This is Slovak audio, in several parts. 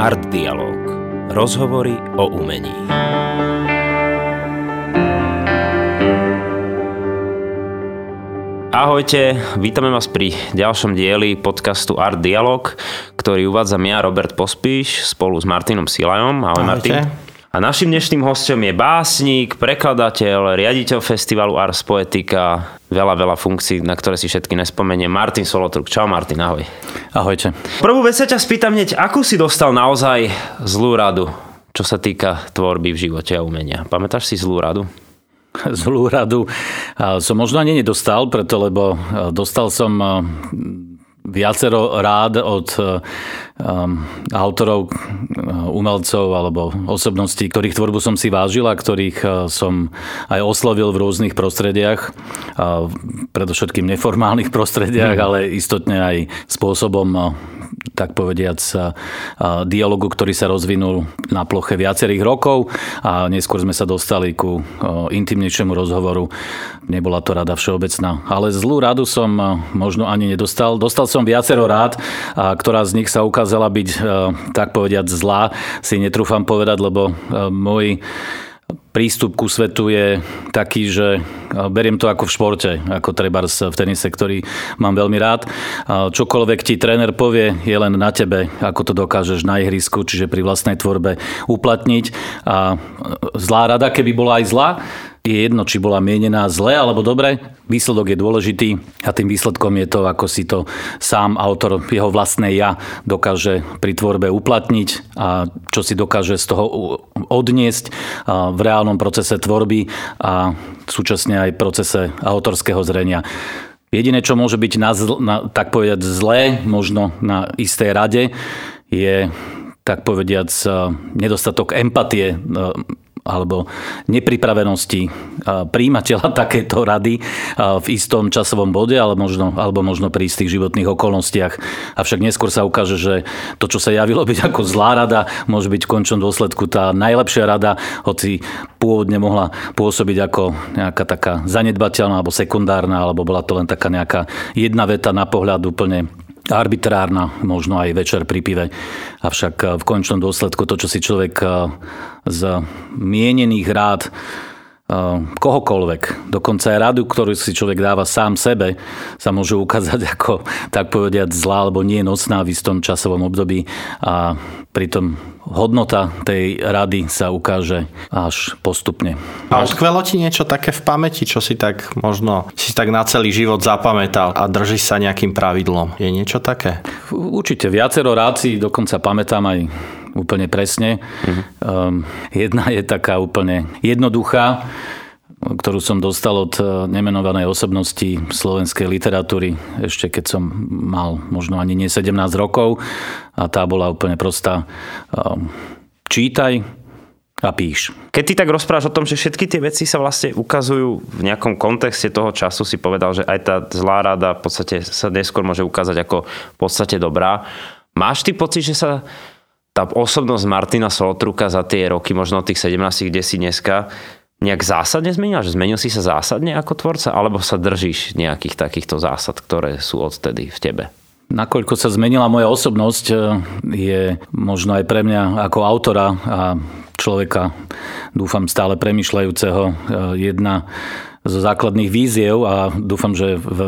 Art Dialog. Rozhovory o umení. Ahojte, vítame vás pri ďalšom dieli podcastu Art Dialog, ktorý uvádzam ja, Robert Pospíš, spolu s Martinom Silajom. Ahoj Martin. A našim dnešným hostom je básnik, prekladateľ, riaditeľ festivalu Ars Poetica, veľa, veľa funkcií, na ktoré si všetky nespomeniem. Martin Solotruk. Čau Martin, ahoj. Ahojte. Prvú vec sa ťa spýtam hneď, akú si dostal naozaj zlú radu, čo sa týka tvorby v živote a umenia. Pamätáš si zlú radu? Zlú radu som možno ani nedostal, preto lebo dostal som viacero rád od autorov, uh, umelcov alebo osobností, ktorých tvorbu som si vážil a ktorých uh, som aj oslovil v rôznych prostrediach, predovšetkým neformálnych prostrediach, mm. ale istotne aj spôsobom uh, tak povediac dialogu, ktorý sa rozvinul na ploche viacerých rokov a neskôr sme sa dostali ku intimnejšiemu rozhovoru. Nebola to rada všeobecná, ale zlú radu som možno ani nedostal. Dostal som viacero rád, ktorá z nich sa ukázala byť tak povediac zlá, si netrúfam povedať, lebo môj prístup ku svetu je taký, že beriem to ako v športe, ako trebárs v tenise, ktorý mám veľmi rád. Čokoľvek ti tréner povie, je len na tebe, ako to dokážeš na ihrisku, čiže pri vlastnej tvorbe uplatniť. A zlá rada, keby bola aj zlá, je jedno, či bola mienená zle alebo dobre, výsledok je dôležitý a tým výsledkom je to, ako si to sám autor, jeho vlastné ja dokáže pri tvorbe uplatniť a čo si dokáže z toho odniesť v reálnom procese tvorby a súčasne aj procese autorského zrenia. Jediné, čo môže byť na, zl, na tak povedať zlé, možno na istej rade, je tak povediac nedostatok empatie alebo nepripravenosti príjimateľa takéto rady v istom časovom bode, ale možno, alebo možno pri istých životných okolnostiach. Avšak neskôr sa ukáže, že to, čo sa javilo byť ako zlá rada, môže byť v končnom dôsledku tá najlepšia rada, hoci pôvodne mohla pôsobiť ako nejaká taká zanedbateľná alebo sekundárna, alebo bola to len taká nejaká jedna veta na pohľad úplne arbitrárna, možno aj večer pri pive. Avšak v končnom dôsledku to, čo si človek eh, z mienených rád kohokoľvek, dokonca aj radu, ktorú si človek dáva sám sebe, sa môže ukázať ako, tak povediať, zlá alebo nie nocná v istom časovom období a pritom hodnota tej rady sa ukáže až postupne. A utkvelo ti niečo také v pamäti, čo si tak možno si tak na celý život zapamätal a drží sa nejakým pravidlom? Je niečo také? Určite. Viacero rád si dokonca pamätám aj úplne presne. Um, jedna je taká úplne jednoduchá ktorú som dostal od e, nemenovanej osobnosti slovenskej literatúry, ešte keď som mal možno ani nie 17 rokov. A tá bola úplne prostá. E, čítaj a píš. Keď ty tak rozprávaš o tom, že všetky tie veci sa vlastne ukazujú v nejakom kontexte toho času, si povedal, že aj tá zlá rada v podstate sa neskôr môže ukázať ako v podstate dobrá. Máš ty pocit, že sa tá osobnosť Martina Solotruka za tie roky, možno tých 17, kde si dneska, nejak zásadne zmenila? Že zmenil si sa zásadne ako tvorca? Alebo sa držíš nejakých takýchto zásad, ktoré sú odtedy v tebe? Nakoľko sa zmenila moja osobnosť, e, je možno aj pre mňa ako autora a človeka, dúfam, stále premyšľajúceho, e, jedna zo základných víziev a dúfam, že v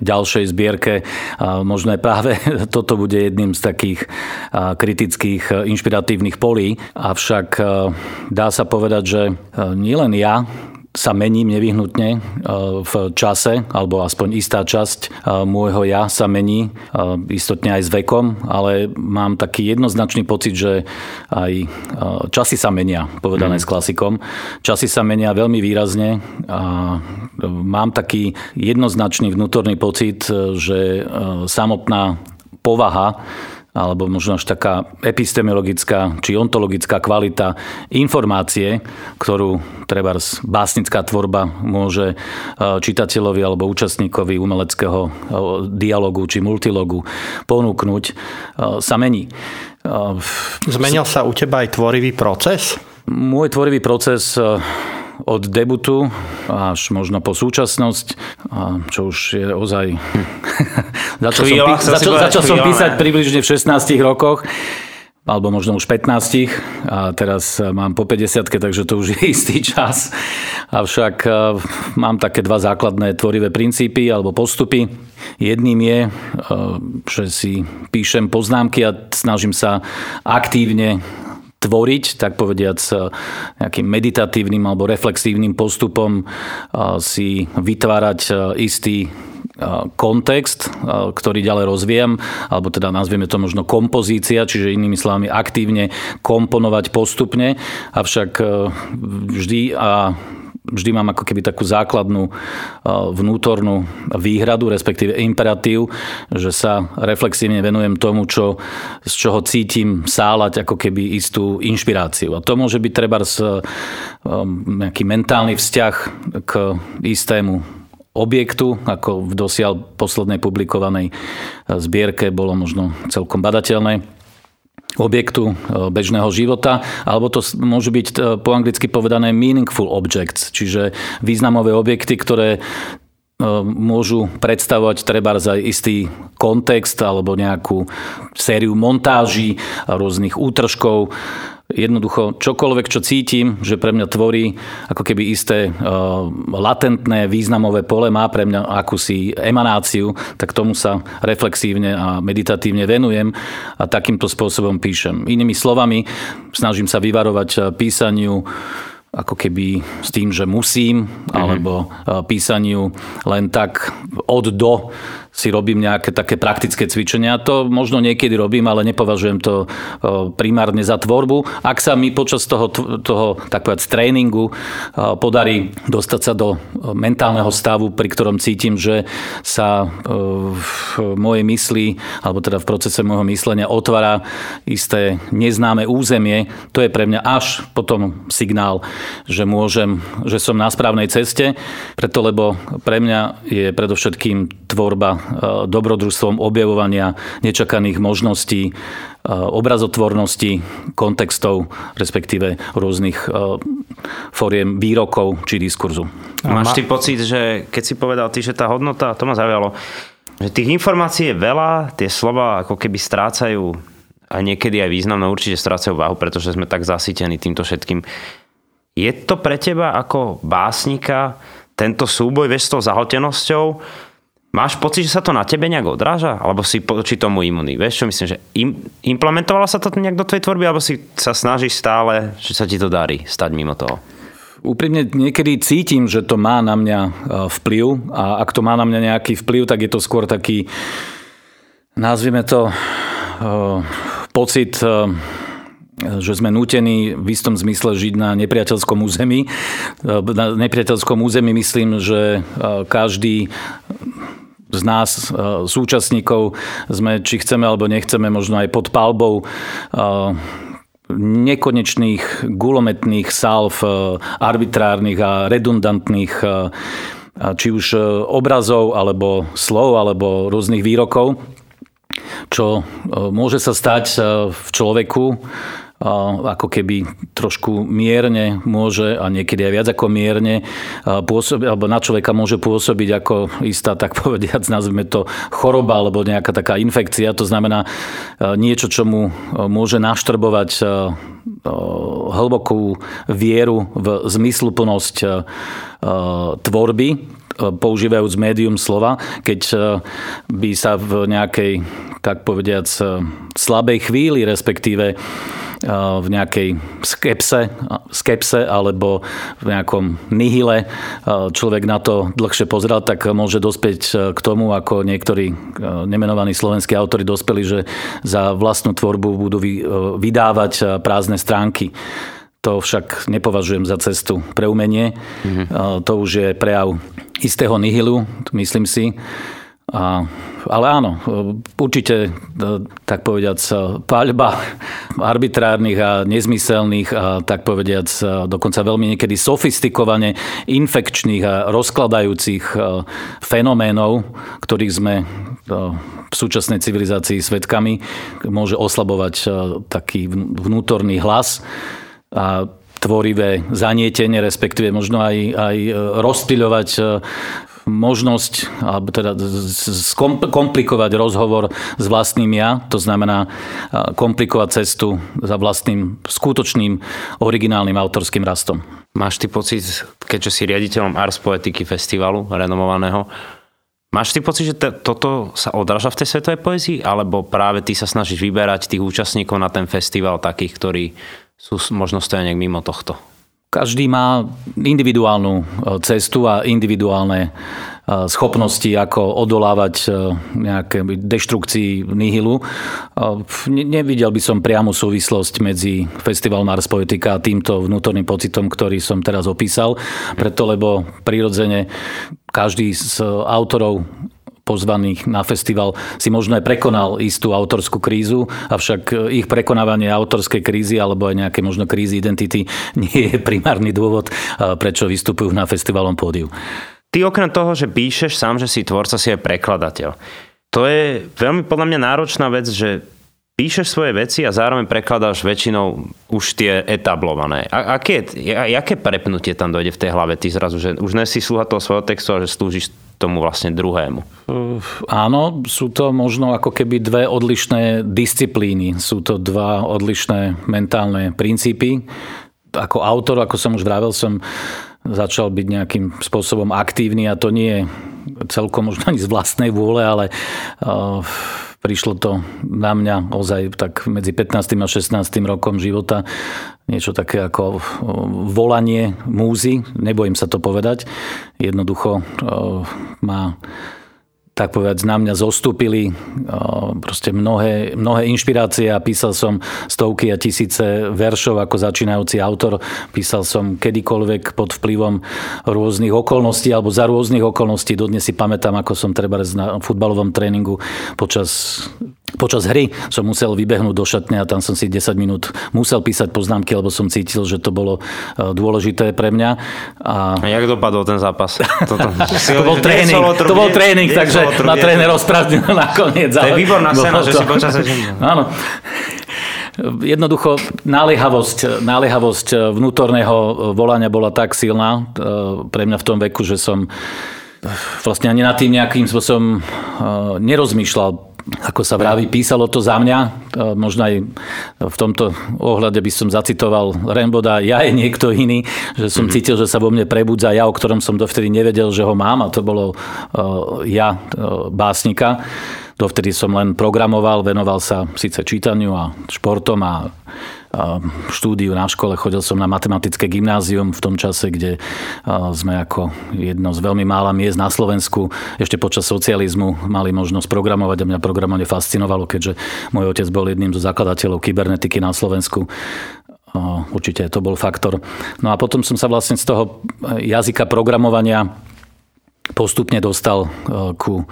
ďalšej zbierke možno aj práve toto bude jedným z takých kritických, inšpiratívnych polí. Avšak dá sa povedať, že nielen ja sa mením nevyhnutne e, v čase, alebo aspoň istá časť e, môjho ja sa mení, e, istotne aj s vekom, ale mám taký jednoznačný pocit, že aj časy sa menia, povedané mm. s klasikom. Časy sa menia veľmi výrazne a mám taký jednoznačný vnútorný pocit, že samotná povaha alebo možno až taká epistemologická či ontologická kvalita informácie, ktorú treba básnická tvorba môže e, čitateľovi alebo účastníkovi umeleckého e, dialogu či multilogu ponúknuť, e, sa mení. Zmenil sa u teba aj tvorivý proces? Môj tvorivý proces od debutu až možno po súčasnosť, čo už je ozaj... začal, som, pí- začal, začal som písať približne v 16 rokoch. alebo možno už 15 a teraz mám po 50 takže to už je istý čas. Avšak e, mám také dva základné tvorivé princípy alebo postupy. Jedným je, e, že si píšem poznámky a snažím sa aktívne tvoriť, tak povediac e, nejakým meditatívnym alebo reflexívnym postupom si vytvárať istý kontext, ktorý ďalej rozvíjam, alebo teda nazvieme to možno kompozícia, čiže inými slovami aktívne komponovať postupne, avšak vždy a vždy mám ako keby takú základnú vnútornú výhradu, respektíve imperatív, že sa reflexívne venujem tomu, čo, z čoho cítim sálať ako keby istú inšpiráciu. A to môže byť treba nejaký mentálny vzťah k istému objektu, ako v dosiaľ poslednej publikovanej e, zbierke bolo možno celkom badateľné objektu e, bežného života, alebo to môžu byť e, po anglicky povedané meaningful objects, čiže významové objekty, ktoré môžu predstavovať treba aj istý kontext alebo nejakú sériu montáží, rôznych útržkov, Jednoducho čokoľvek, čo cítim, že pre mňa tvorí ako keby isté uh, latentné významové pole, má pre mňa akúsi emanáciu, tak tomu sa reflexívne a meditatívne venujem a takýmto spôsobom píšem. Inými slovami, snažím sa vyvarovať písaniu ako keby s tým, že musím, mm-hmm. alebo písaniu len tak od do si robím nejaké také praktické cvičenia. To možno niekedy robím, ale nepovažujem to primárne za tvorbu. Ak sa mi počas toho, toho tak povedať, tréningu podarí dostať sa do mentálneho stavu, pri ktorom cítim, že sa v mojej mysli, alebo teda v procese môjho myslenia otvára isté neznáme územie, to je pre mňa až potom signál, že môžem, že som na správnej ceste, preto lebo pre mňa je predovšetkým tvorba dobrodružstvom objavovania nečakaných možností, e, obrazotvornosti, kontextov, respektíve rôznych e, foriem výrokov či diskurzu. A máš ty pocit, že keď si povedal ty, že tá hodnota, to ma zaujalo, že tých informácií je veľa, tie slova ako keby strácajú a niekedy aj významno určite strácajú váhu, pretože sme tak zasítení týmto všetkým. Je to pre teba ako básnika tento súboj, vieš, s tou zahltenosťou, Máš pocit, že sa to na tebe nejak odráža? Alebo si či tomu imunný? Vieš čo myslím, že im, implementovalo sa to nejak do tvojej tvorby? Alebo si sa snažíš stále, že sa ti to darí stať mimo toho? Úprimne niekedy cítim, že to má na mňa e, vplyv a ak to má na mňa nejaký vplyv, tak je to skôr taký, nazvime to, uh, pocit uh, že sme nútení v istom zmysle žiť na nepriateľskom území. Na nepriateľskom území myslím, že každý z nás, e, súčasníkov, sme, či chceme alebo nechceme, možno aj pod palbou e, nekonečných gulometných salv, e, arbitrárnych a redundantných či už obrazov, alebo slov, alebo rôznych výrokov, čo môže sa stať v človeku, ako keby trošku mierne môže, a niekedy aj viac ako mierne, pôsobiť, alebo na človeka môže pôsobiť ako istá, tak povediac, nazvime to choroba alebo nejaká taká infekcia. To znamená niečo, čo mu môže naštrbovať hlbokú vieru v zmysluplnosť tvorby, používajúc médium slova, keď by sa v nejakej, tak povediac, slabej chvíli, respektíve v nejakej skepse, skepse alebo v nejakom nihile človek na to dlhšie pozrel, tak môže dospieť k tomu, ako niektorí nemenovaní slovenskí autory dospeli, že za vlastnú tvorbu budú vydávať prázdne stránky. To však nepovažujem za cestu pre umenie. Mm-hmm. To už je prejav istého nihilu, myslím si. A, ale áno, určite, tak povediac, paľba arbitrárnych a nezmyselných a tak povediac, dokonca veľmi niekedy sofistikovane infekčných a rozkladajúcich fenoménov, ktorých sme v súčasnej civilizácii svetkami, môže oslabovať taký vnútorný hlas a tvorivé zanietenie, respektíve možno aj, aj rozptýľovať možnosť, alebo teda komplikovať rozhovor s vlastným ja, to znamená komplikovať cestu za vlastným skutočným originálnym autorským rastom. Máš ty pocit, keďže si riaditeľom Ars Poetiky festivalu renomovaného, Máš ty pocit, že t- toto sa odráža v tej svetovej poezii, alebo práve ty sa snažíš vyberať tých účastníkov na ten festival takých, ktorí sú možno stoja nejak mimo tohto? Každý má individuálnu e, cestu a individuálne e, schopnosti, ako odolávať e, nejaké deštrukcii nihilu. Nevidel by som priamu súvislosť medzi Festival Mars Poetika a týmto vnútorným pocitom, ktorý som teraz opísal, preto lebo prirodzene každý z autorov pozvaných na festival si možno aj prekonal istú autorskú krízu, avšak ich prekonávanie autorskej krízy alebo aj nejaké možno krízy identity nie je primárny dôvod, prečo vystupujú na festivalom pódiu. Ty okrem toho, že píšeš sám, že si tvorca, si aj prekladateľ. To je veľmi podľa mňa náročná vec, že píšeš svoje veci a zároveň prekladáš väčšinou už tie etablované. A, aké, aké prepnutie tam dojde v tej hlave ty zrazu, že už nesi sluha toho svojho textu, ale že slúžiš tomu vlastne druhému? Uh, áno, sú to možno ako keby dve odlišné disciplíny. Sú to dva odlišné mentálne princípy. Ako autor, ako som už vravel, som začal byť nejakým spôsobom aktívny a to nie je celkom možno ani z vlastnej vôle, ale uh, prišlo to na mňa ozaj tak medzi 15. a 16. rokom života niečo také ako volanie múzy, nebojím sa to povedať. Jednoducho má tak povedať, na mňa zostúpili proste mnohé, mnohé inšpirácie a písal som stovky a tisíce veršov ako začínajúci autor. Písal som kedykoľvek pod vplyvom rôznych okolností alebo za rôznych okolností. Dodnes si pamätám, ako som treba na futbalovom tréningu počas Počas hry som musel vybehnúť do šatne a tam som si 10 minút musel písať poznámky, lebo som cítil, že to bolo e, dôležité pre mňa. A, a jak dopadol ten zápas? Toto, to bol tréning, to bol tréning, takže ma tréner ospravedlnil nakoniec. To je výborná scéna, že si počas Áno. Jednoducho naliehavosť, naliehavosť vnútorného volania bola tak silná e, pre mňa v tom veku, že som vlastne ani nad tým nejakým spôsobom e, nerozmýšľal ako sa vraví, písalo to za mňa. Možno aj v tomto ohľade by som zacitoval Remboda, ja je niekto iný, že som mm-hmm. cítil, že sa vo mne prebudza ja, o ktorom som dovtedy nevedel, že ho mám a to bolo ja, básnika. Dovtedy som len programoval, venoval sa síce čítaniu a športom a štúdiu na škole. Chodil som na matematické gymnázium v tom čase, kde sme ako jedno z veľmi mála miest na Slovensku ešte počas socializmu mali možnosť programovať a mňa programovanie fascinovalo, keďže môj otec bol jedným zo zakladateľov kybernetiky na Slovensku. Určite to bol faktor. No a potom som sa vlastne z toho jazyka programovania postupne dostal e, ku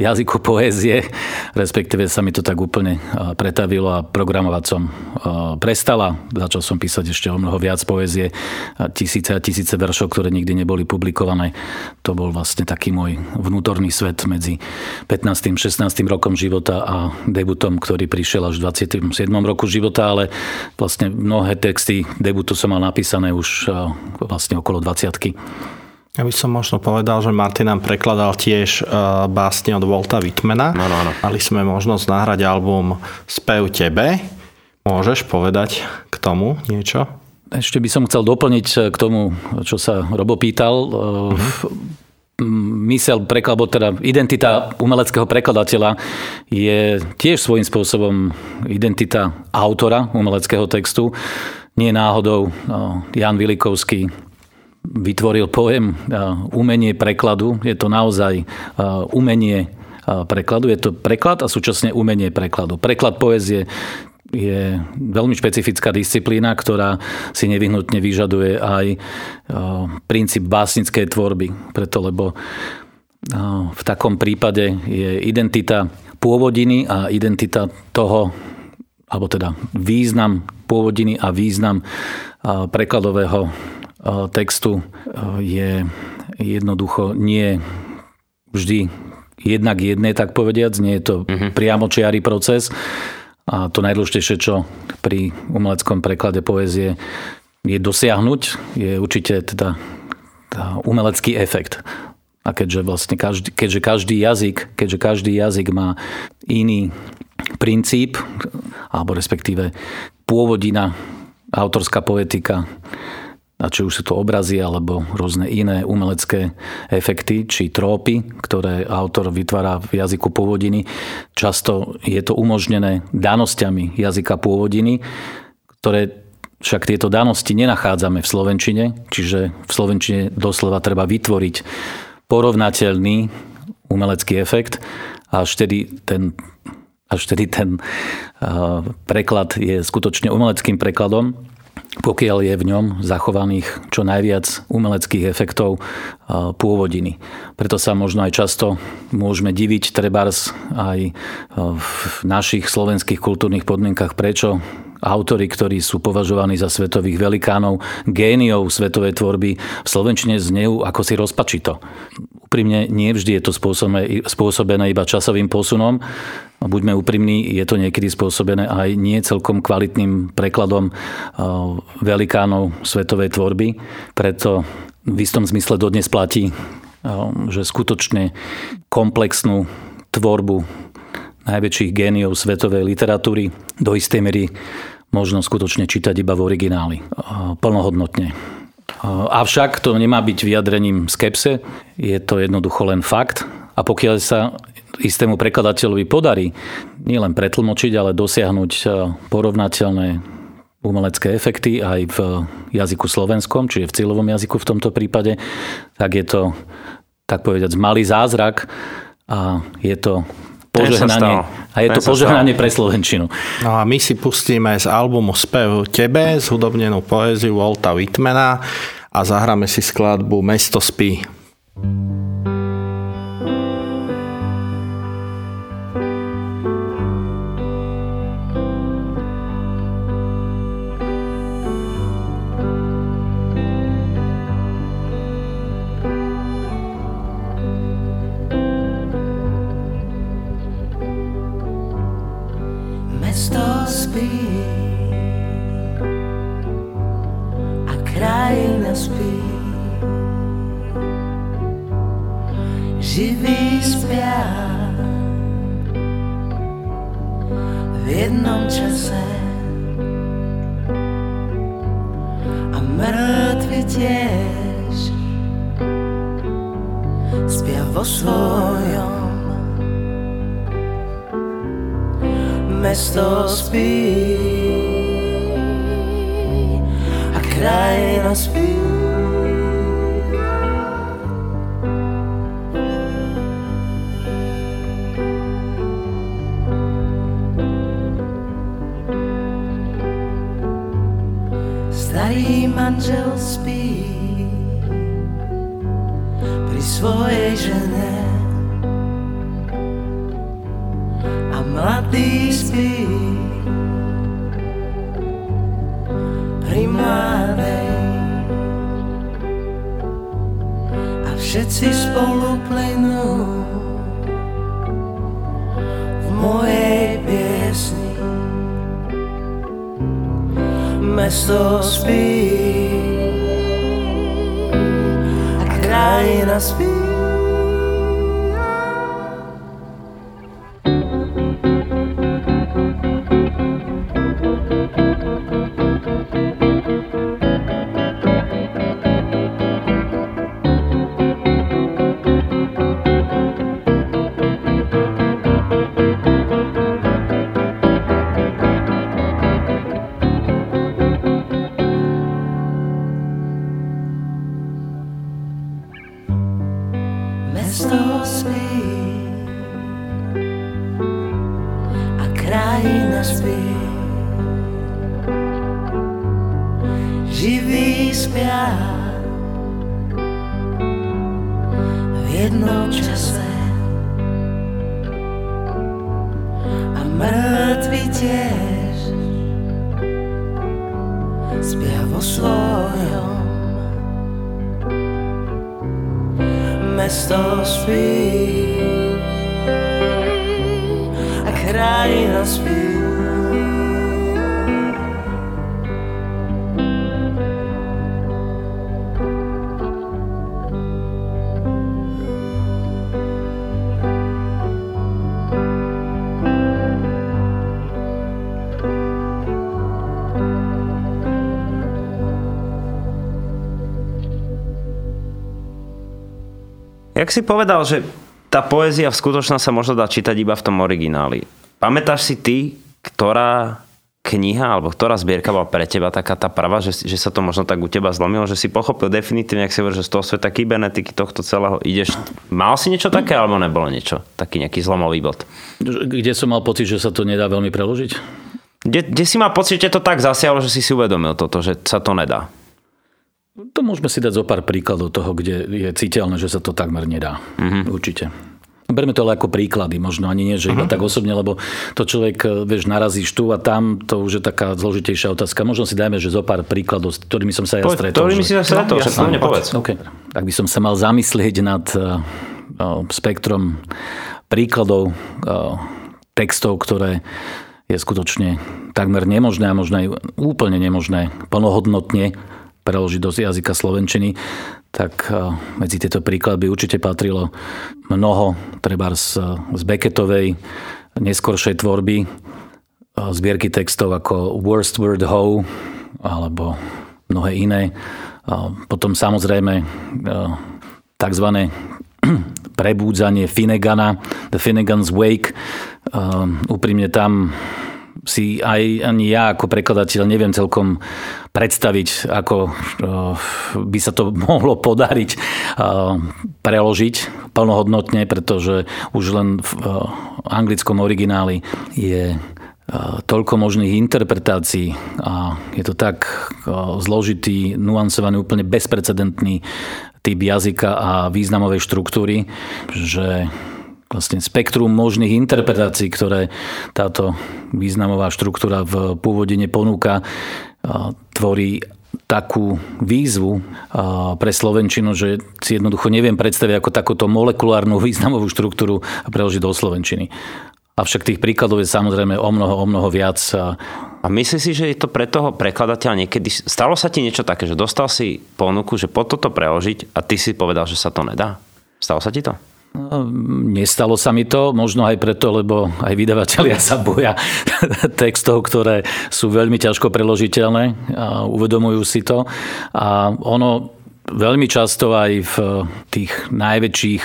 jazyku poézie, respektíve sa mi to tak úplne e, pretavilo a programovať som e, prestala. Začal som písať ešte o mnoho viac poézie, tisíce a tisíce veršov, ktoré nikdy neboli publikované. To bol vlastne taký môj vnútorný svet medzi 15. 16. rokom života a debutom, ktorý prišiel až v 27. roku života, ale vlastne mnohé texty debutu som mal napísané už vlastne okolo 20. Ja by som možno povedal, že Martin nám prekladal tiež uh, básne od Volta Wittmana. No, no, no. Mali sme možnosť nahrať album Spev tebe. Môžeš povedať k tomu niečo? Ešte by som chcel doplniť eh, k tomu, čo sa Robo pýtal. Uh-huh mysel prekladu, teda identita umeleckého prekladateľa je tiež svojím spôsobom identita autora umeleckého textu. Nie náhodou Jan Vilikovský vytvoril pojem umenie prekladu. Je to naozaj umenie prekladu. Je to preklad a súčasne umenie prekladu. Preklad poezie je veľmi špecifická disciplína, ktorá si nevyhnutne vyžaduje aj princíp básnickej tvorby. Preto, lebo v takom prípade je identita pôvodiny a identita toho, alebo teda význam pôvodiny a význam prekladového textu je jednoducho nie vždy jednak jedné, tak povediac. Nie je to uh-huh. priamočiarý proces. A to najdôležitejšie, čo pri umeleckom preklade poézie je dosiahnuť, je určite teda umelecký efekt. A keďže vlastne každý, keďže každý jazyk, keďže každý jazyk má iný princíp, alebo respektíve pôvodina, autorská poetika, a či už sú to obrazy alebo rôzne iné umelecké efekty či trópy, ktoré autor vytvára v jazyku pôvodiny. Často je to umožnené danosťami jazyka pôvodiny, ktoré však tieto danosti nenachádzame v slovenčine, čiže v slovenčine doslova treba vytvoriť porovnateľný umelecký efekt a až vtedy ten, až vtedy ten preklad je skutočne umeleckým prekladom pokiaľ je v ňom zachovaných čo najviac umeleckých efektov pôvodiny. Preto sa možno aj často môžeme diviť trebárs aj v našich slovenských kultúrnych podmienkach, prečo autory, ktorí sú považovaní za svetových velikánov, géniov svetovej tvorby, v Slovenčine znejú ako si rozpačito. Úprimne, nie vždy je to spôsobené iba časovým posunom, buďme úprimní, je to niekedy spôsobené aj nie celkom kvalitným prekladom velikánov svetovej tvorby. Preto v istom zmysle dodnes platí, že skutočne komplexnú tvorbu najväčších géniov svetovej literatúry. Do istej miery možno skutočne čítať iba v origináli, plnohodnotne. Avšak to nemá byť vyjadrením skepse, je to jednoducho len fakt. A pokiaľ sa istému prekladateľovi podarí nielen pretlmočiť, ale dosiahnuť e, porovnateľné umelecké efekty aj v jazyku slovenskom, čiže v cieľovom jazyku v tomto prípade, tak je to, tak povedať, malý zázrak a je to požehnanie, a je to požehnanie pre Slovenčinu. No a my si pustíme z albumu Spev tebe zhudobnenú poéziu Volta Whitmana a zahráme si skladbu Mesto spí. thank you mesto spí a krajina spí. śpiewał swoją Mesto śpi, a kraina śpi Jak si povedal, že tá poézia v skutočnosti sa možno dá čítať iba v tom origináli. Pamätáš si ty, ktorá kniha alebo ktorá zbierka bola pre teba taká tá prvá, že, že sa to možno tak u teba zlomilo, že si pochopil definitívne, ak si hovorí, že z toho sveta kybernetiky tohto celého ideš. Mal si niečo také alebo nebolo niečo? Taký nejaký zlomový bod? Kde som mal pocit, že sa to nedá veľmi preložiť? Kde, kde si mal pocit, že to tak zasiahlo, že si si uvedomil toto, že sa to nedá? To môžeme si dať zo pár príkladov toho, kde je citeľné, že sa to takmer nedá. Mm-hmm. Určite. Berme to ale ako príklady, možno ani nie, že iba uh-huh. tak osobne, lebo to človek, e, vieš, narazíš tu a tam, to už je taká zložitejšia otázka. Možno si dajme, že zo pár príkladov, s ktorými som sa ja stretol. Ktorými že... si sa stretol, no, ja mne povedz. Okay. Ak by som sa mal zamyslieť nad uh, spektrom príkladov uh, textov, ktoré je skutočne takmer nemožné a možno aj úplne nemožné plnohodnotne preložiť do jazyka slovenčiny, tak e, medzi tieto príklady určite patrilo mnoho, treba z, z Beckettovej neskoršej tvorby, e, zbierky textov ako Worst Word How alebo mnohé iné. E, potom samozrejme tzv. prebúdzanie Finnegana, The Finnegan's Wake. Úprimne tam si aj ani ja ako prekladateľ neviem celkom predstaviť, ako by sa to mohlo podariť preložiť plnohodnotne, pretože už len v anglickom origináli je toľko možných interpretácií a je to tak zložitý, nuancovaný, úplne bezprecedentný typ jazyka a významovej štruktúry, že vlastne spektrum možných interpretácií, ktoré táto významová štruktúra v pôvode neponúka, tvorí takú výzvu pre Slovenčinu, že si jednoducho neviem predstaviť ako takúto molekulárnu významovú štruktúru preložiť do Slovenčiny. Avšak tých príkladov je samozrejme o mnoho, o mnoho viac. A myslíš si, že je to pre toho prekladateľa niekedy... Stalo sa ti niečo také, že dostal si ponuku, že po toto preložiť a ty si povedal, že sa to nedá? Stalo sa ti to? Nestalo sa mi to, možno aj preto, lebo aj vydavatelia sa boja textov, ktoré sú veľmi ťažko preložiteľné a uvedomujú si to. A ono veľmi často aj v tých najväčších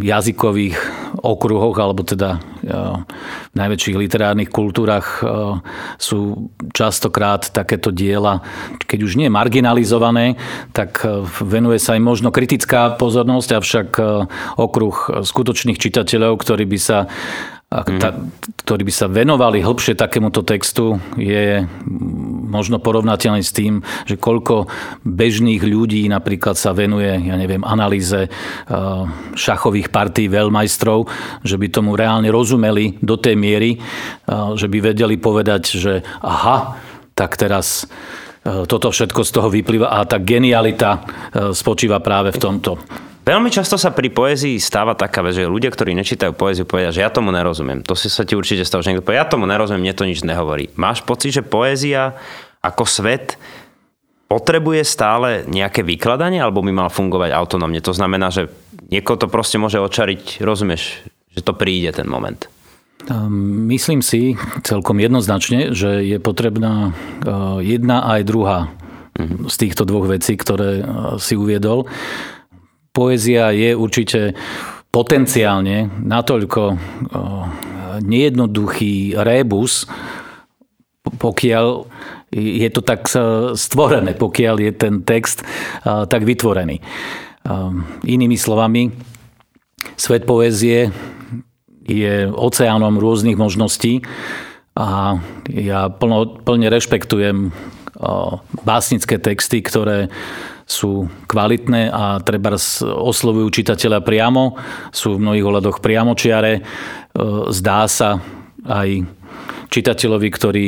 jazykových okruhoch, alebo teda v najväčších literárnych kultúrach sú častokrát takéto diela, keď už nie marginalizované, tak venuje sa aj možno kritická pozornosť, avšak okruh skutočných čitateľov, ktorí by sa mm. ta, ktorí by sa venovali hĺbšie takémuto textu, je možno porovnateľný s tým, že koľko bežných ľudí napríklad sa venuje, ja neviem, analýze šachových partí veľmajstrov, že by tomu reálne rozumeli do tej miery, že by vedeli povedať, že aha, tak teraz eh, toto všetko z toho vyplýva a tá genialita spočíva práve v tomto. Veľmi často sa pri poézii stáva taká že ľudia, ktorí nečítajú poéziu, povedia, že ja tomu nerozumiem. To si sa ti určite stalo, že niekto povie, ja tomu nerozumiem, mne to nič nehovorí. Máš pocit, že poézia ako svet potrebuje stále nejaké vykladanie, alebo by mal fungovať autonómne? To znamená, že niekoho to proste môže očariť, rozumieš, že to príde ten moment. Myslím si celkom jednoznačne, že je potrebná e, jedna aj druhá mhm. z týchto dvoch vecí, ktoré e, si uviedol poézia je určite potenciálne natoľko nejednoduchý rébus, pokiaľ je to tak stvorené, pokiaľ je ten text tak vytvorený. Inými slovami, svet poézie je oceánom rôznych možností a ja plno, plne rešpektujem básnické texty, ktoré sú kvalitné a treba oslovujú čitateľa priamo, sú v mnohých ohľadoch priamočiare. E, zdá sa aj čitateľovi, ktorý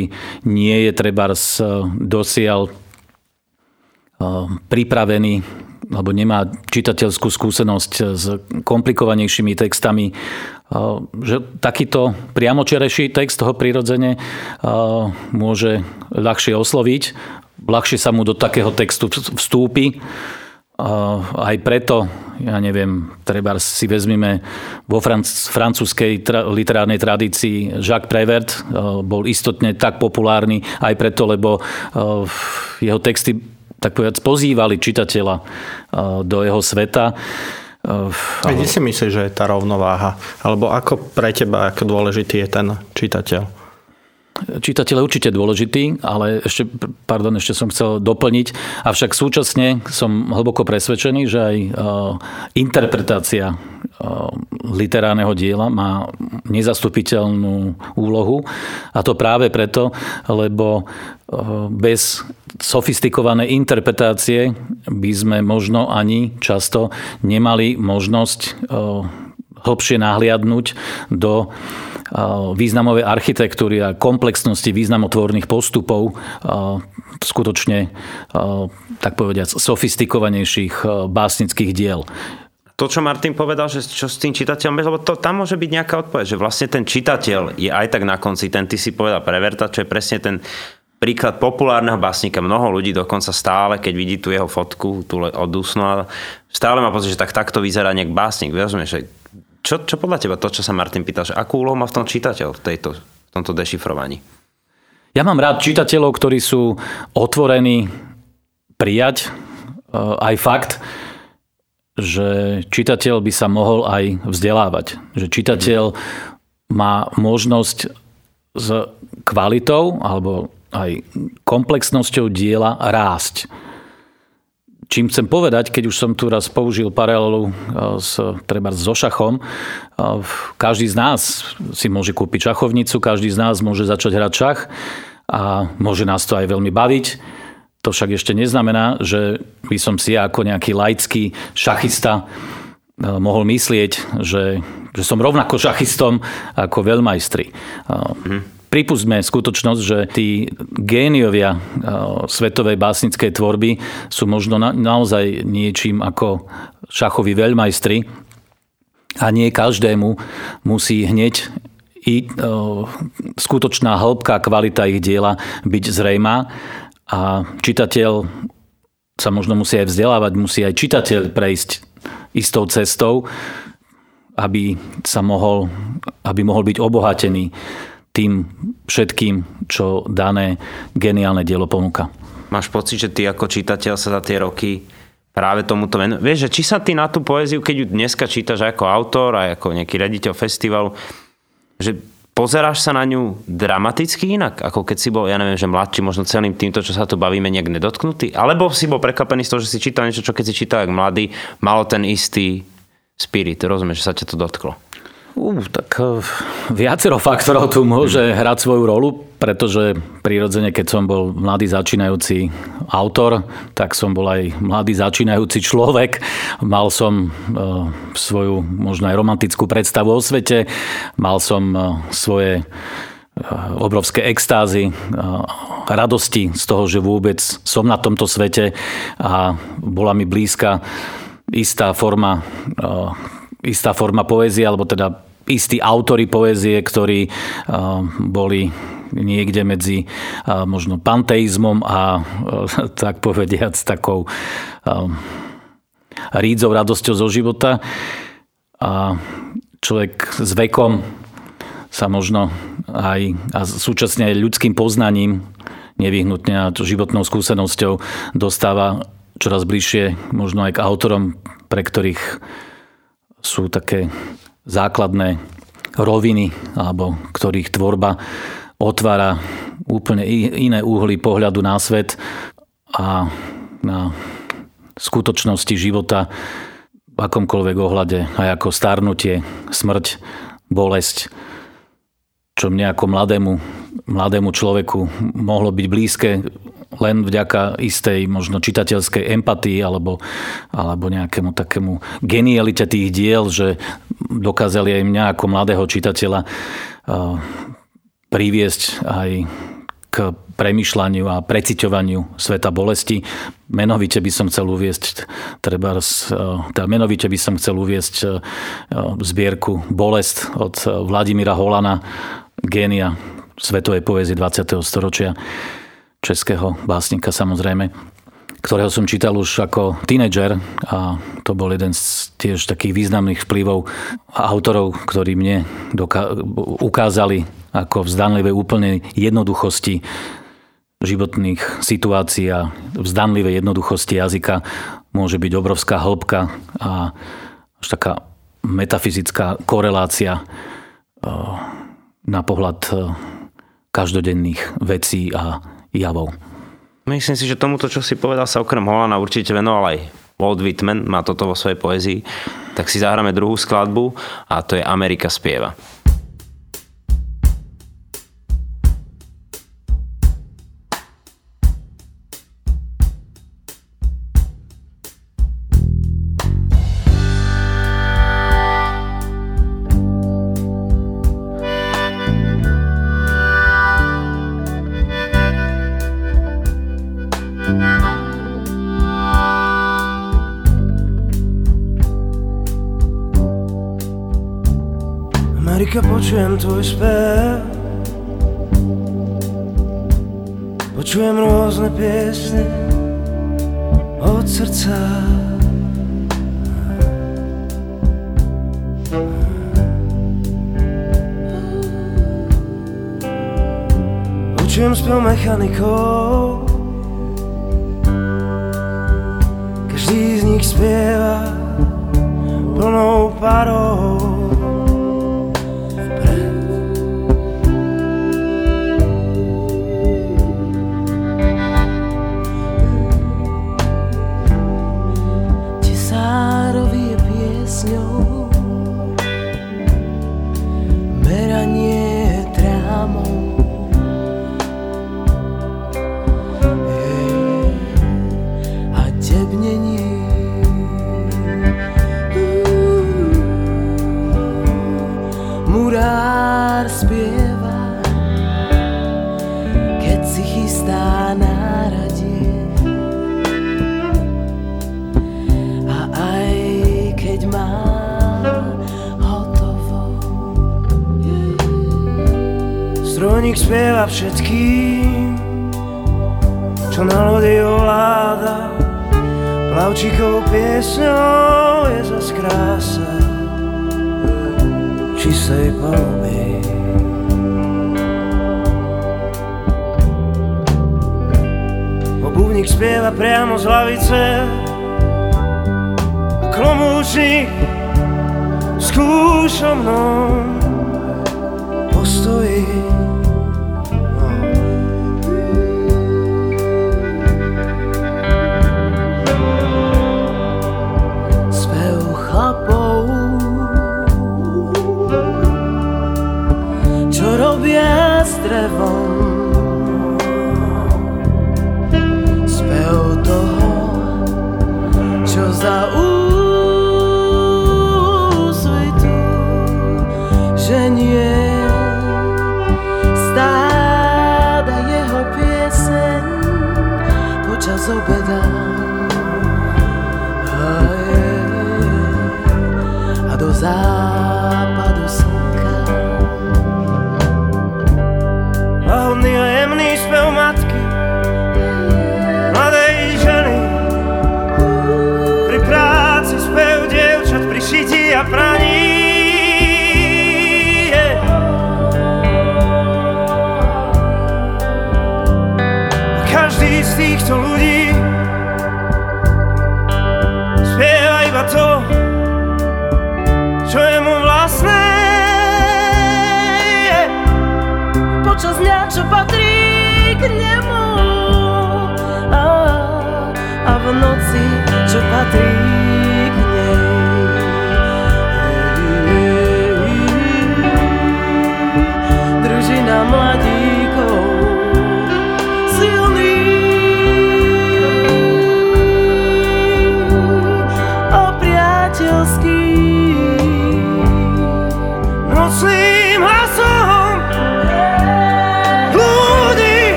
nie je treba dosiaľ e, pripravený alebo nemá čitateľskú skúsenosť s komplikovanejšími textami, e, že takýto priamočerejší text toho prirodzene môže ľahšie osloviť ľahšie sa mu do takého textu vstúpi. Aj preto, ja neviem, treba si vezmeme vo francúzskej literárnej tradícii Jacques Prévert bol istotne tak populárny aj preto, lebo jeho texty tak povedať pozývali čitateľa do jeho sveta. Kde si myslíš, že je tá rovnováha? Alebo ako pre teba, ako dôležitý je ten čitateľ? Čitateľ je určite dôležitý, ale ešte, pardon, ešte som chcel doplniť, avšak súčasne som hlboko presvedčený, že aj interpretácia literárneho diela má nezastupiteľnú úlohu. A to práve preto, lebo bez sofistikovanej interpretácie by sme možno ani často nemali možnosť hlbšie nahliadnúť do významovej architektúry a komplexnosti významotvorných postupov skutočne, tak povediac, sofistikovanejších básnických diel to, čo Martin povedal, že čo s tým čitateľom, lebo to, tam môže byť nejaká odpoveď, že vlastne ten čitateľ je aj tak na konci, ten ty si povedal preverta, čo je presne ten príklad populárneho básnika. Mnoho ľudí dokonca stále, keď vidí tú jeho fotku, tú odúsnu, stále má pocit, že tak takto vyzerá nejak básnik. Rozumieš, že čo, čo podľa teba, to, čo sa Martin pýtal, že akú úlohu má v tom čitateľ v, tejto, v tomto dešifrovaní? Ja mám rád čitateľov, ktorí sú otvorení prijať uh, aj fakt, že čitateľ by sa mohol aj vzdelávať. Že čitateľ má možnosť s kvalitou alebo aj komplexnosťou diela rásť. Čím chcem povedať, keď už som tu raz použil paralelu e, s, treba so šachom, e, každý z nás si môže kúpiť šachovnicu, každý z nás môže začať hrať šach a môže nás to aj veľmi baviť. To však ešte neznamená, že by som si ja ako nejaký laický šachista e, mohol myslieť, že, že som rovnako šachistom ako veľmajstri. Mm pripustme skutočnosť, že tí géniovia svetovej básnickej tvorby sú možno na, naozaj niečím ako šachoví veľmajstri a nie každému musí hneď i o, skutočná hĺbka kvalita ich diela byť zrejmá. A čitateľ sa možno musí aj vzdelávať, musí aj čitateľ prejsť istou cestou, aby sa mohol, aby mohol byť obohatený tým všetkým, čo dané geniálne dielo ponúka. Máš pocit, že ty ako čitateľ sa za tie roky práve tomuto venuješ? Vieš, že či sa ty na tú poéziu, keď ju dneska čítaš ako autor a ako nejaký rediteľ festivalu, že pozeráš sa na ňu dramaticky inak, ako keď si bol, ja neviem, že mladší, možno celým týmto, čo sa tu bavíme, nejak nedotknutý? Alebo si bol prekvapený z toho, že si čítal niečo, čo keď si čítal ako mladý, malo ten istý spirit, rozumieš, že sa ťa to dotklo? Uh, tak uh, viacero faktorov tu môže hrať svoju rolu, pretože prirodzene, keď som bol mladý začínajúci autor, tak som bol aj mladý začínajúci človek. Mal som uh, svoju možno aj romantickú predstavu o svete, mal som uh, svoje obrovské extázy, radosti z toho, že vôbec som na tomto svete a bola mi blízka istá forma istá forma poézie, alebo teda istí autory poézie, ktorí boli niekde medzi možno panteizmom a tak povediac takou rídzou radosťou zo života. A človek s vekom sa možno aj a súčasne aj ľudským poznaním nevyhnutne a životnou skúsenosťou dostáva čoraz bližšie možno aj k autorom, pre ktorých sú také základné roviny, alebo ktorých tvorba otvára úplne iné úhly pohľadu na svet a na skutočnosti života v akomkoľvek ohľade, aj ako starnutie, smrť, bolesť, čo mne ako mladému, mladému človeku mohlo byť blízke len vďaka istej možno čitateľskej empatii alebo, alebo nejakému takému genialite tých diel, že dokázali aj mňa ako mladého čitateľa priviesť aj k premyšľaniu a preciťovaniu sveta bolesti. Menovite by som chcel uviesť treba, teda menovite by som chcel uviesť zbierku Bolest od Vladimíra Holana, génia svetovej poézie 20. storočia českého básnika samozrejme, ktorého som čítal už ako tínedžer a to bol jeden z tiež takých významných vplyvov autorov, ktorí mne doka- ukázali ako v úplnej jednoduchosti životných situácií a v jednoduchosti jazyka. Môže byť obrovská hĺbka a až taká metafyzická korelácia e, na pohľad e, každodenných vecí a javov. Myslím si, že tomuto, čo si povedal, sa okrem Holana určite venoval aj Walt Whitman, má toto vo svojej poezii. Tak si zahráme druhú skladbu a to je Amerika spieva. Spev. Počujem rôzne piesne od srdca. Počujem spev mechanikov. Každý z nich spieva plnou parou spieva všetkým Čo na lodi ovláda. Plavčíkovou piesňou je zas krása Čistej paluby Obuvník spieva priamo z hlavice a Klomúčnik v skúšomnom postoji Počas obeda a je- Počas dňa, čo patrí k nemu. A, a v noci, čo patrí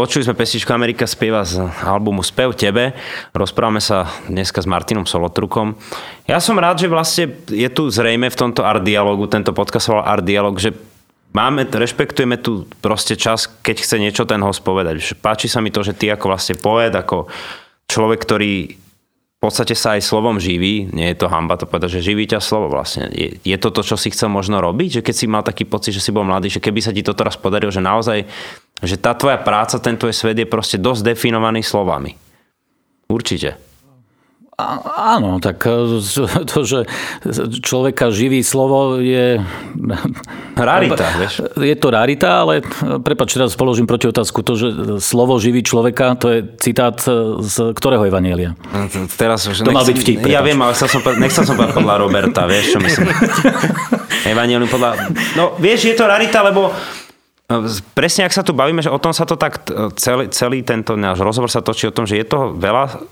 Počuli sme pesničku Amerika spieva z albumu Spev tebe. Rozprávame sa dneska s Martinom Solotrukom. Ja som rád, že vlastne je tu zrejme v tomto art dialogu, tento podcast volal art dialog, že máme, rešpektujeme tu proste čas, keď chce niečo ten host povedať. Páči sa mi to, že ty ako vlastne poet, ako človek, ktorý v podstate sa aj slovom živí, nie je to hamba to povedať, že živí ťa slovo vlastne. Je, je to to, čo si chcel možno robiť? Že keď si mal taký pocit, že si bol mladý, že keby sa ti to teraz podarilo, že naozaj, že tá tvoja práca, ten tvoj svet je proste dosť definovaný slovami. Určite. Áno, tak e, to, že človeka živí slovo je... Rarita, vieš? Je to rarita, ale prepač, teraz položím proti otázku. To, že slovo živí človeka, to je citát e, z ktorého evanielia? Teraz už to mal byť vtip. Ja viem, ale som, nechcel som povedať podľa Roberta, vieš, čo myslím. Evanielium podľa... No, vieš, je to rarita, lebo e, Presne, ak sa tu bavíme, že o tom sa to tak celý, celý tento náš rozhovor sa točí o tom, že je toho veľa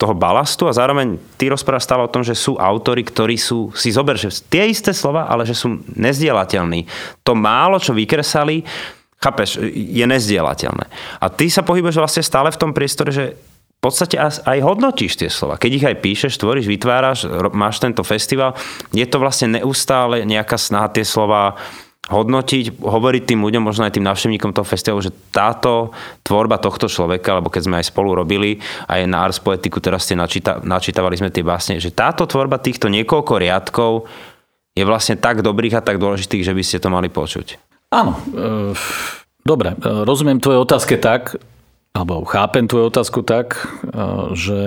toho balastu a zároveň ty rozprávaš stále o tom, že sú autory, ktorí sú, si zober, že tie isté slova, ale že sú nezdielateľní. To málo, čo vykresali, chápeš, je nezdielateľné. A ty sa pohybuješ vlastne stále v tom priestore, že v podstate aj hodnotíš tie slova. Keď ich aj píšeš, tvoríš, vytváraš, máš tento festival, je to vlastne neustále nejaká snaha tie slova hodnotiť, hovoriť tým ľuďom, možno aj tým návštevníkom toho festivalu, že táto tvorba tohto človeka, alebo keď sme aj spolu robili, aj na Ars Poetiku, teraz ste načíta, načítavali sme tie básne, že táto tvorba týchto niekoľko riadkov je vlastne tak dobrých a tak dôležitých, že by ste to mali počuť. Áno, e, dobre, e, rozumiem tvoje otázke tak, alebo chápem tvoju otázku tak, e, že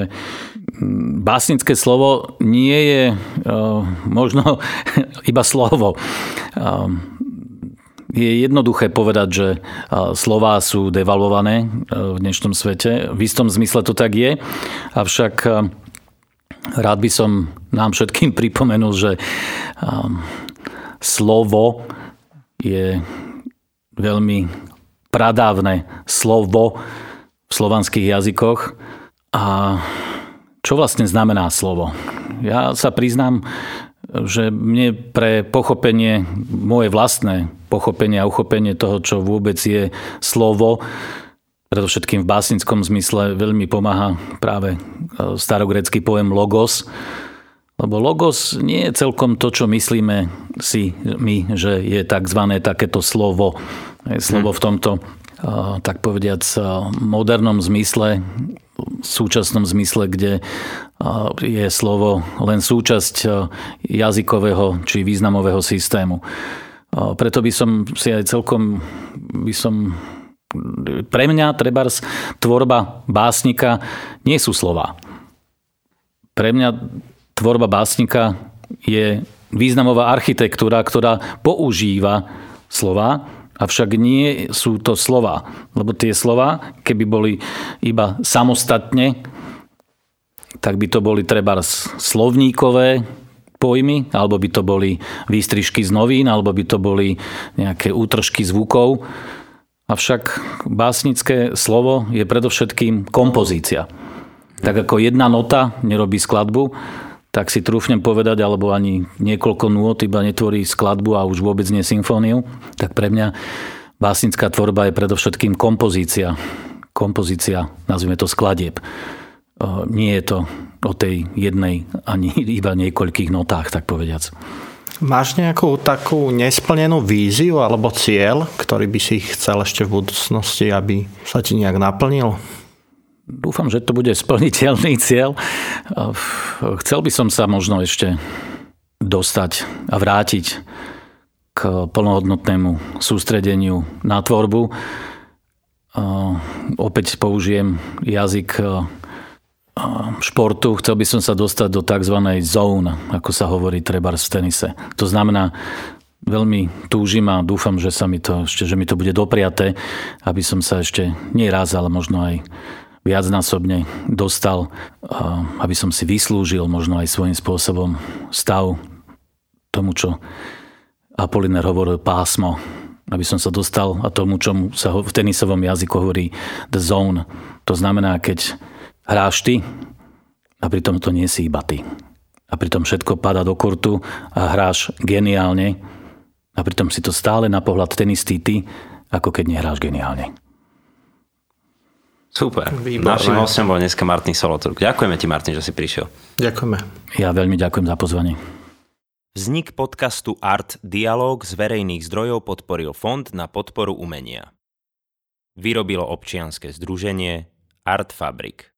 básnické slovo nie je možno iba slovo je jednoduché povedať, že slová sú devalvované v dnešnom svete. V istom zmysle to tak je. Avšak rád by som nám všetkým pripomenul, že slovo je veľmi pradávne slovo v slovanských jazykoch. A čo vlastne znamená slovo? Ja sa priznám, že mne pre pochopenie, moje vlastné pochopenie a uchopenie toho, čo vôbec je slovo, predovšetkým v básnickom zmysle, veľmi pomáha práve e, starogrecký pojem logos. Lebo logos nie je celkom to, čo myslíme si my, že je tzv. takéto slovo. Slovo v tomto, tak povediac, modernom zmysle, súčasnom zmysle, kde je slovo len súčasť jazykového či významového systému. Preto by som si aj celkom by som pre mňa trebárs tvorba básnika nie sú slova. Pre mňa tvorba básnika je významová architektúra, ktorá používa slova, avšak nie sú to slova. Lebo tie slova, keby boli iba samostatne, tak by to boli trebárs slovníkové, pojmy, alebo by to boli výstrižky z novín, alebo by to boli nejaké útržky zvukov. Avšak básnické slovo je predovšetkým kompozícia. Tak ako jedna nota nerobí skladbu, tak si trúfnem povedať, alebo ani niekoľko nôt iba netvorí skladbu a už vôbec nie symfóniu, tak pre mňa básnická tvorba je predovšetkým kompozícia. Kompozícia, nazvime to skladieb. Nie je to o tej jednej ani iba niekoľkých notách, tak povediac. Máš nejakú takú nesplnenú víziu alebo cieľ, ktorý by si chcel ešte v budúcnosti, aby sa ti nejak naplnil? Dúfam, že to bude splniteľný cieľ. Chcel by som sa možno ešte dostať a vrátiť k plnohodnotnému sústredeniu na tvorbu. Opäť použijem jazyk športu chcel by som sa dostať do tzv. zone, ako sa hovorí treba v tenise. To znamená, veľmi túžim a dúfam, že sa mi to ešte, že mi to bude dopriaté, aby som sa ešte nie raz, ale možno aj viacnásobne dostal, aby som si vyslúžil možno aj svojím spôsobom stav tomu, čo Apoliner hovoril pásmo, aby som sa dostal a tomu, čomu sa v tenisovom jazyku hovorí the zone. To znamená, keď hráš ty a pritom to nie si iba ty. A pritom všetko pada do kurtu a hráš geniálne a pritom si to stále na pohľad ten istý ty, ako keď nehráš geniálne. Super. Výborné. Našim hostom bol dneska Martin Solotruk. Ďakujeme ti, Martin, že si prišiel. Ďakujeme. Ja veľmi ďakujem za pozvanie. Vznik podcastu Art Dialog z verejných zdrojov podporil Fond na podporu umenia. Vyrobilo občianske združenie Art Fabrik.